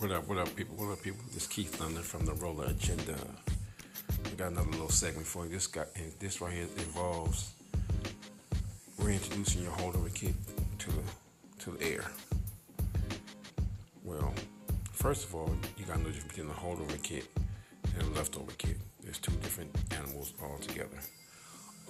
What up, what up, people? What up, people? This Keith Thunder from the Roller Agenda. We got another little segment for you. This got and this right here involves reintroducing your holdover kit to the to the air. Well, first of all, you got to know the difference between a holdover kit and a leftover kit. There's two different animals altogether.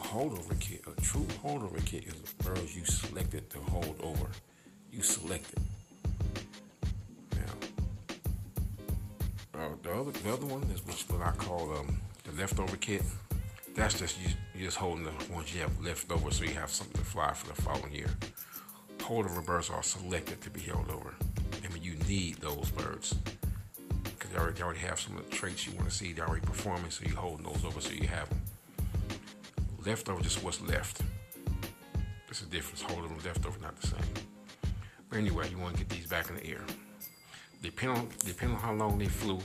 A holdover kit, a true holdover kit, is birds you selected to hold over. You selected. The other the other one is what I call um, the leftover kit. That's just you, just holding the ones you have left over so you have something to fly for the following year. Holdover birds are selected to be held over. I mean you need those birds because they already, they already have some of the traits you want to see. They're already performing, so you're holding those over so you have them. Leftover just what's left. There's a difference. Holdover and leftover not the same. But anyway, you want to get these back in the air depending on depending on how long they flew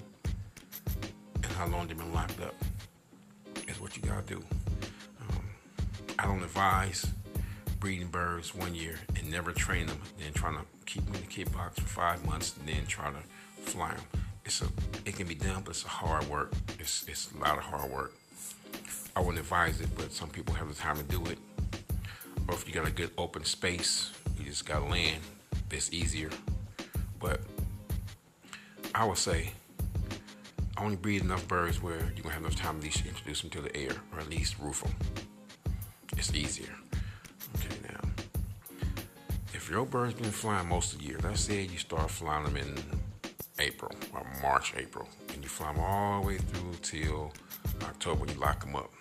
how long they've been locked up is what you gotta do. Um, I don't advise breeding birds one year and never train them, then trying to keep them in the kit box for five months and then try to fly them. It's a it can be done, but it's a hard work. It's it's a lot of hard work. I wouldn't advise it, but some people have the time to do it. Or if you got a good open space, you just got land. It's easier. But I would say only breed enough birds where you're gonna have enough time at least to introduce them to the air or at least roof them. It's easier. Okay, now if your bird's been flying most of the year, let's say you start flying them in April or March, April, and you fly them all the way through till October when you lock them up.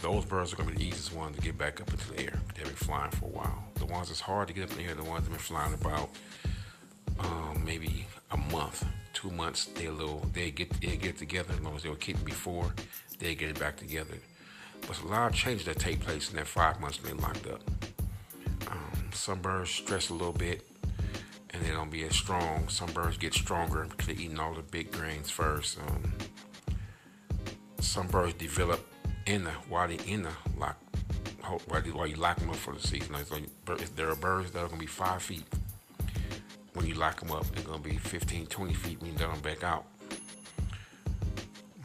Those birds are gonna be the easiest ones to get back up into the air. They've been flying for a while. The ones that's hard to get up in the air, the ones that have been flying about um, maybe a month, two months. They little they get they get together as long as they were kicked before. They get it back together. But a lot of changes that take place in that five months being locked up. Um, some birds stress a little bit and they don't be as strong. Some birds get stronger because they're eating all the big grains first. Um, some birds develop in the while they in the lock while, you lock them up for the season. Like, there are birds that are gonna be five feet when you lock them up, they're going to be 15, 20 feet when you let them back out.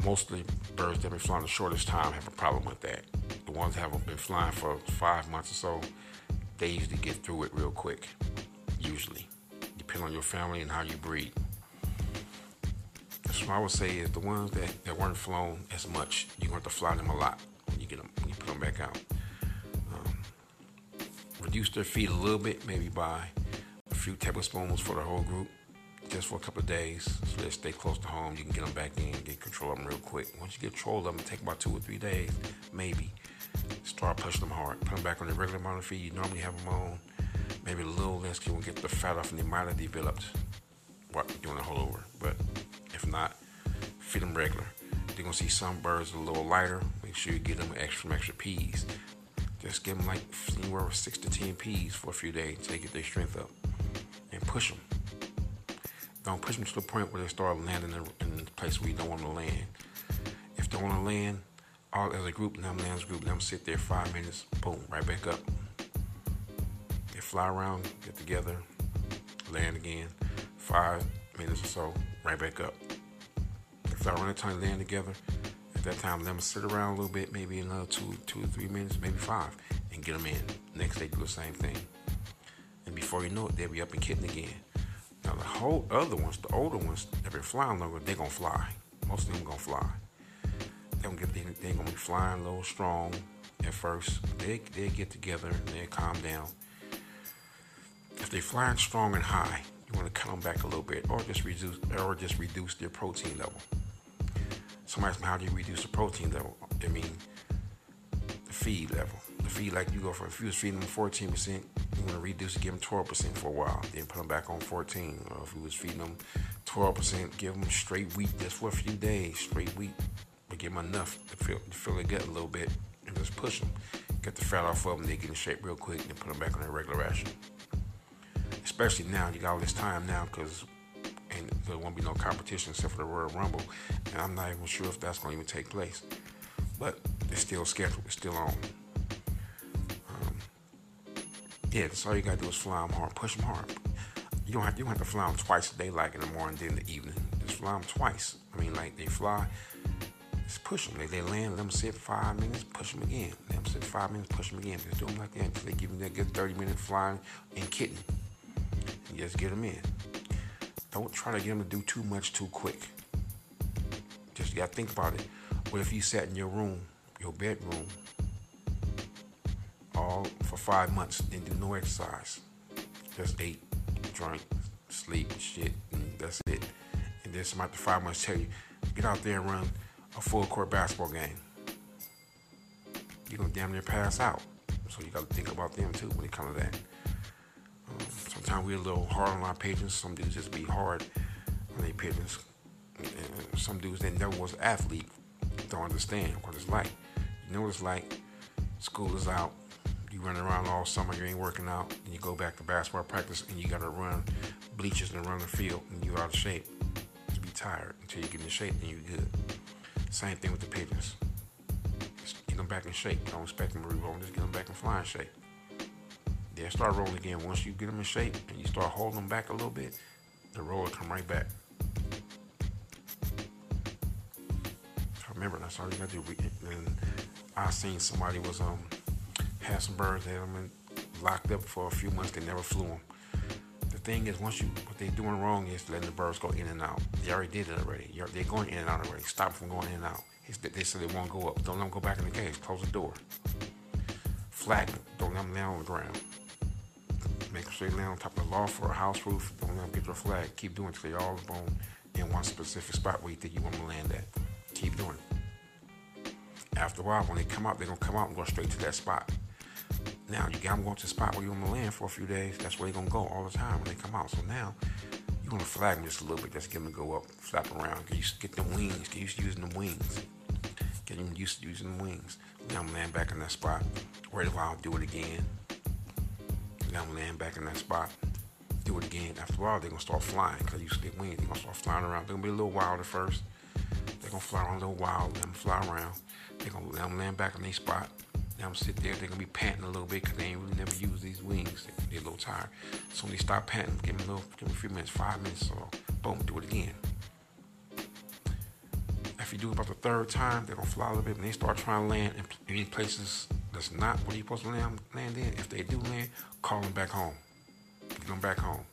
Most of the birds that have been flying the shortest time have a problem with that. The ones that have been flying for five months or so, they usually get through it real quick. Usually, depending on your family and how you breed. So I would say is the ones that, that weren't flown as much, you're going to have to fly them a lot when you get them, when you put them back out. Um, reduce their feet a little bit, maybe by few tablespoons for the whole group, just for a couple of days, so they stay close to home. You can get them back in, get control of them real quick. Once you get control of them, take about two or three days, maybe. Start pushing them hard. Put them back on the regular amount of feed you normally have them on. Maybe a little less, you will get the fat off, and they might have developed while doing a holdover. But if not, feed them regular. You're gonna see some birds a little lighter. Make sure you get them extra, extra peas. Just give them like anywhere from six to ten peas for a few days they get their strength up and push them. Don't push them to the point where they start landing in, the place where you don't want to land. If they want to land, all as a group, them lands group, them sit there five minutes, boom, right back up. They fly around, get together, land again, five minutes or so, right back up. If they run a time land together, at that time, let them sit around a little bit, maybe another two, two or three minutes, maybe five, and get them in. Next, they do the same thing. And before you know it, they'll be up and kitting again. Now the whole other ones, the older ones that been flying longer, they're gonna fly. Most of them gonna fly. They don't get they, they gonna be flying a little strong at first. They they get together and they calm down. If they're flying strong and high, you want to cut them back a little bit, or just reduce or just reduce their protein level. Somebody asked me how do you reduce the protein level? I mean the feed level. Feed like you go from if you was feeding them 14 percent you want to reduce it, give them 12% for a while, then put them back on 14. Or if you was feeding them 12%, give them straight wheat just for a few days, straight wheat, but give them enough to fill, to fill their gut a little bit and just push them. Get the fat off of them, they get in shape real quick, and put them back on their regular ration. Especially now, you got all this time now because and there won't be no competition except for the Royal Rumble, and I'm not even sure if that's going to even take place. But it's still scheduled, it's still on. Yeah, that's all you gotta do is fly them hard, push them hard. You don't have you don't have to fly them twice a day, like in the morning, then in the evening. Just fly them twice. I mean, like they fly. Just push them. They, they land, let them sit five minutes, push them again. Let them sit five minutes, push them again. Just do them like that until they give them that good 30 minute flying and kitting. And just get them in. Don't try to get them to do too much too quick. Just you gotta think about it. What if you sat in your room, your bedroom, all for five months, didn't do no exercise, just ate, drank, sleep, shit, and that's it. And then somebody after five months tell you, get out there and run a full court basketball game. You're gonna damn near pass out. So you gotta think about them too when it comes to that. Um, sometimes we're a little hard on our patients. Some dudes just be hard on their patients. And some dudes that never was an athlete don't understand what it's like. You know what it's like. School is out. You run around all summer. You ain't working out. And you go back to basketball practice and you gotta run bleachers and run the field and you out of shape. You be tired until you get in shape and you good. Same thing with the pigeons. Just get them back in shape. Don't expect them to re-roll. Just get them back in flying shape. They'll start rolling again. Once you get them in shape and you start holding them back a little bit, the roll will come right back. Remember, that's all you gotta do. And I seen somebody was um had some birds that them been locked up for a few months. They never flew them. The thing is, once you what they're doing wrong is letting the birds go in and out. They already did it already. They're going in and out already. Stop from going in and out. they said they won't go up. Don't let them go back in the cage. Close the door. Flag them. Don't let them lay on the ground. Make sure they lay on top of the loft or a house roof. Don't let them get your flag. Keep doing it till they all bone in one specific spot where you think you want them to land at. Keep doing it. After a while, when they come out, they're gonna come out and go straight to that spot. Now you got them going to the spot where you want to land for a few days. That's where they're gonna go all the time when they come out. So now you want to flag them just a little bit. Just get them to go up, flap around. Get used, to get them wings. Get used to using them wings. Get them used to using them wings. Now I'm land back in that spot. Wait a while, do it again. Now I'm land back in that spot. Do it again. After a while, they're gonna start flying because you stick wings. They're gonna start flying around. They're gonna be a little wild at first. They're gonna fly around a little wild. Let them fly around. They're gonna let them land back in their spot. Now I'm sitting there, they're gonna be panting a little bit because they ain't really never used these wings. They, are a little tired. So when they stop panting, give them a little, give them a few minutes, five minutes or boom, do it again. If you do it about the third time, they're gonna fly a little bit. When they start trying to land in any places that's not where you're supposed to land, land in, if they do land, call them back home. Get them back home.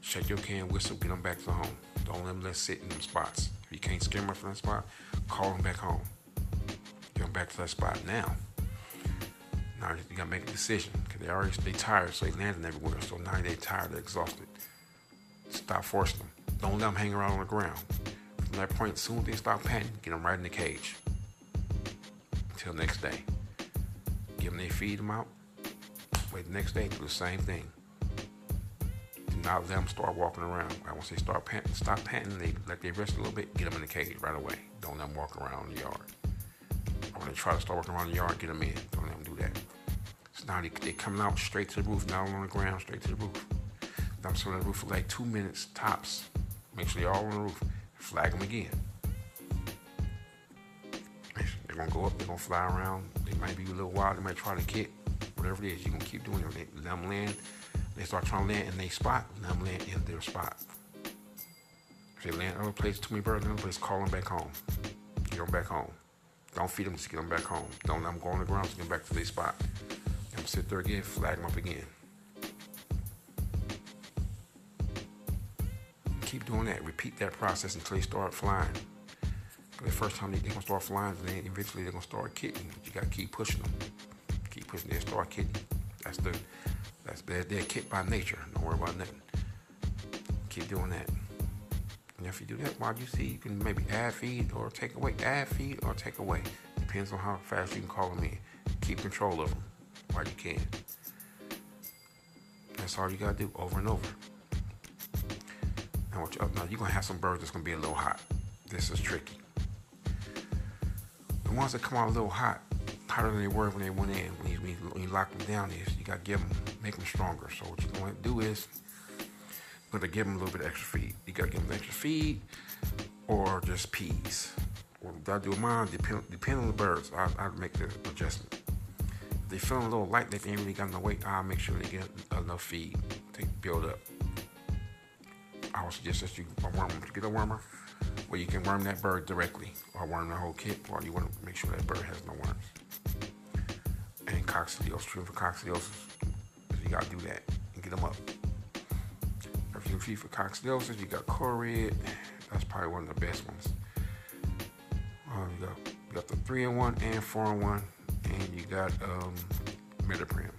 Shake your can, whistle, get them back to home. Don't let them sit in them spots. If you can't scare them from that spot, call them back home back to that spot now. Now you gotta make a decision because they already they tired, so they landing everywhere. So now they tired, they're exhausted. Stop forcing them. Don't let them hang around on the ground. From that point, soon as they stop panting, get them right in the cage. Until next day. Give them they feed them out. Wait the next day, do the same thing. Do not let them start walking around. Once they start panting, stop panting, they let they rest a little bit, get them in the cage right away. Don't let them walk around the yard. I want to try to start working around the yard, get them in. Don't let them do that. So now they, they coming out straight to the roof, not on the ground, straight to the roof. Dump them on the roof for like two minutes tops. Make sure they're all on the roof. Flag them again. They're gonna go up, they're gonna fly around. They might be a little wild, they might try to get whatever it is. You're gonna keep doing it. Let them land. They start trying to land in their spot, let them land in their spot. If they land other place, too many birds in other place, call them back home. Get them back home. Don't feed them to get them back home. Don't let them go on the ground to get them back to their spot. Let them sit there again, flag them up again. Keep doing that. Repeat that process until they start flying. The first time they're gonna start flying, and then eventually they're gonna start kicking. But you gotta keep pushing them. Keep pushing. They start kicking. That's the that's they're, they're kicked by nature. Don't worry about nothing. Keep doing that. If you do that, while you see, you can maybe add feed or take away, add feed or take away. Depends on how fast you can call them in. Keep control of them while you can. That's all you gotta do over and over. Now, what you, oh, now you're gonna have some birds that's gonna be a little hot. This is tricky. The ones that come out a little hot, hotter than they were when they went in, when you, when you lock them down, is you gotta give them, make them stronger. So what you're gonna do is going to give them a little bit extra feed. You got to give them extra feed or just peas. What I do mine, depend, depend on the birds. I, I make the adjustment. If they feeling a little light, they ain't really got no weight, I'll make sure they get enough feed to build up. I would suggest that you worm get a wormer where you can worm that bird directly or worm the whole kit, or you want to make sure that bird has no worms. And coccidiosis, treatment for coccidiosis, you gotta do that and get them up. You treat for coccidiosis, you got Corid. That's probably one of the best ones. Um, you got you got the three in one and four in one, and you got um, Midoprim.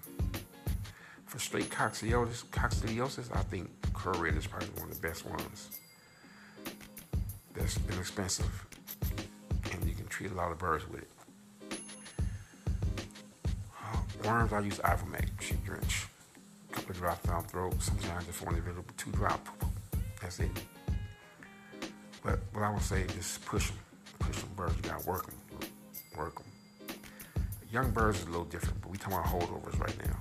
For straight coccidiosis, coccidiosis, I think Corid is probably one of the best ones. That's inexpensive, and you can treat a lot of birds with it. Uh, worms, I use sheep drench. A drops down throat. Sometimes if one available, two drop. That's it. But what I would say is just push them. Push them birds. You gotta work them. Work them. Young birds is a little different, but we talking about holdovers right now.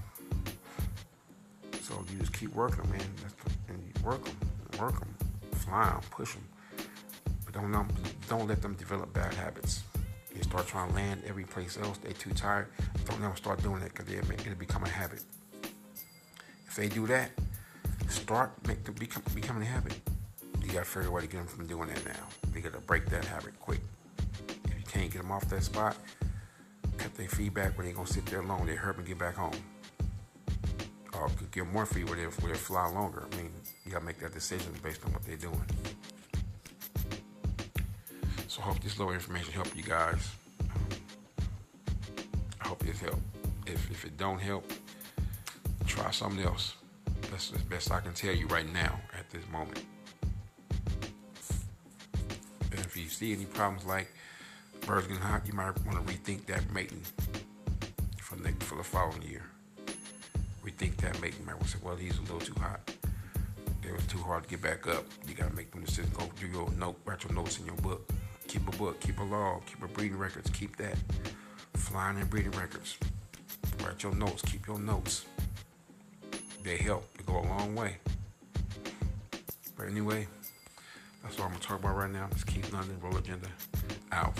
So you just keep working them, man. The, and you work them, work them, fly them, push them. But don't don't let them develop bad habits. You start trying to land every place else. They too tired. Don't them start doing it because it'll become a habit. If they do that, start make them become becoming a habit. You gotta figure out a way to get them from doing that now. You gotta break that habit quick. If you can't get them off that spot, cut their feedback where they gonna sit there alone. They hurt and get back home or get more free where they, where fly longer. I mean, you gotta make that decision based on what they're doing. So I hope this little information helped you guys. I hope this helped. If, if it don't help, try something else. That's the best I can tell you right now at this moment. And if you see any problems like birds getting hot, you might want to rethink that mating for the, for the following year rethink that making. Might say, well, he's a little too hot. It was too hard to get back up. You gotta make them decisions. Go do your note, write your notes in your book. Keep a book, keep a log, keep a breeding records, keep that. Flying and breeding records. Write your notes, keep your notes. They help. They go a long way. But anyway, that's all I'm gonna talk about right now. Just keep London, Roll Agenda out.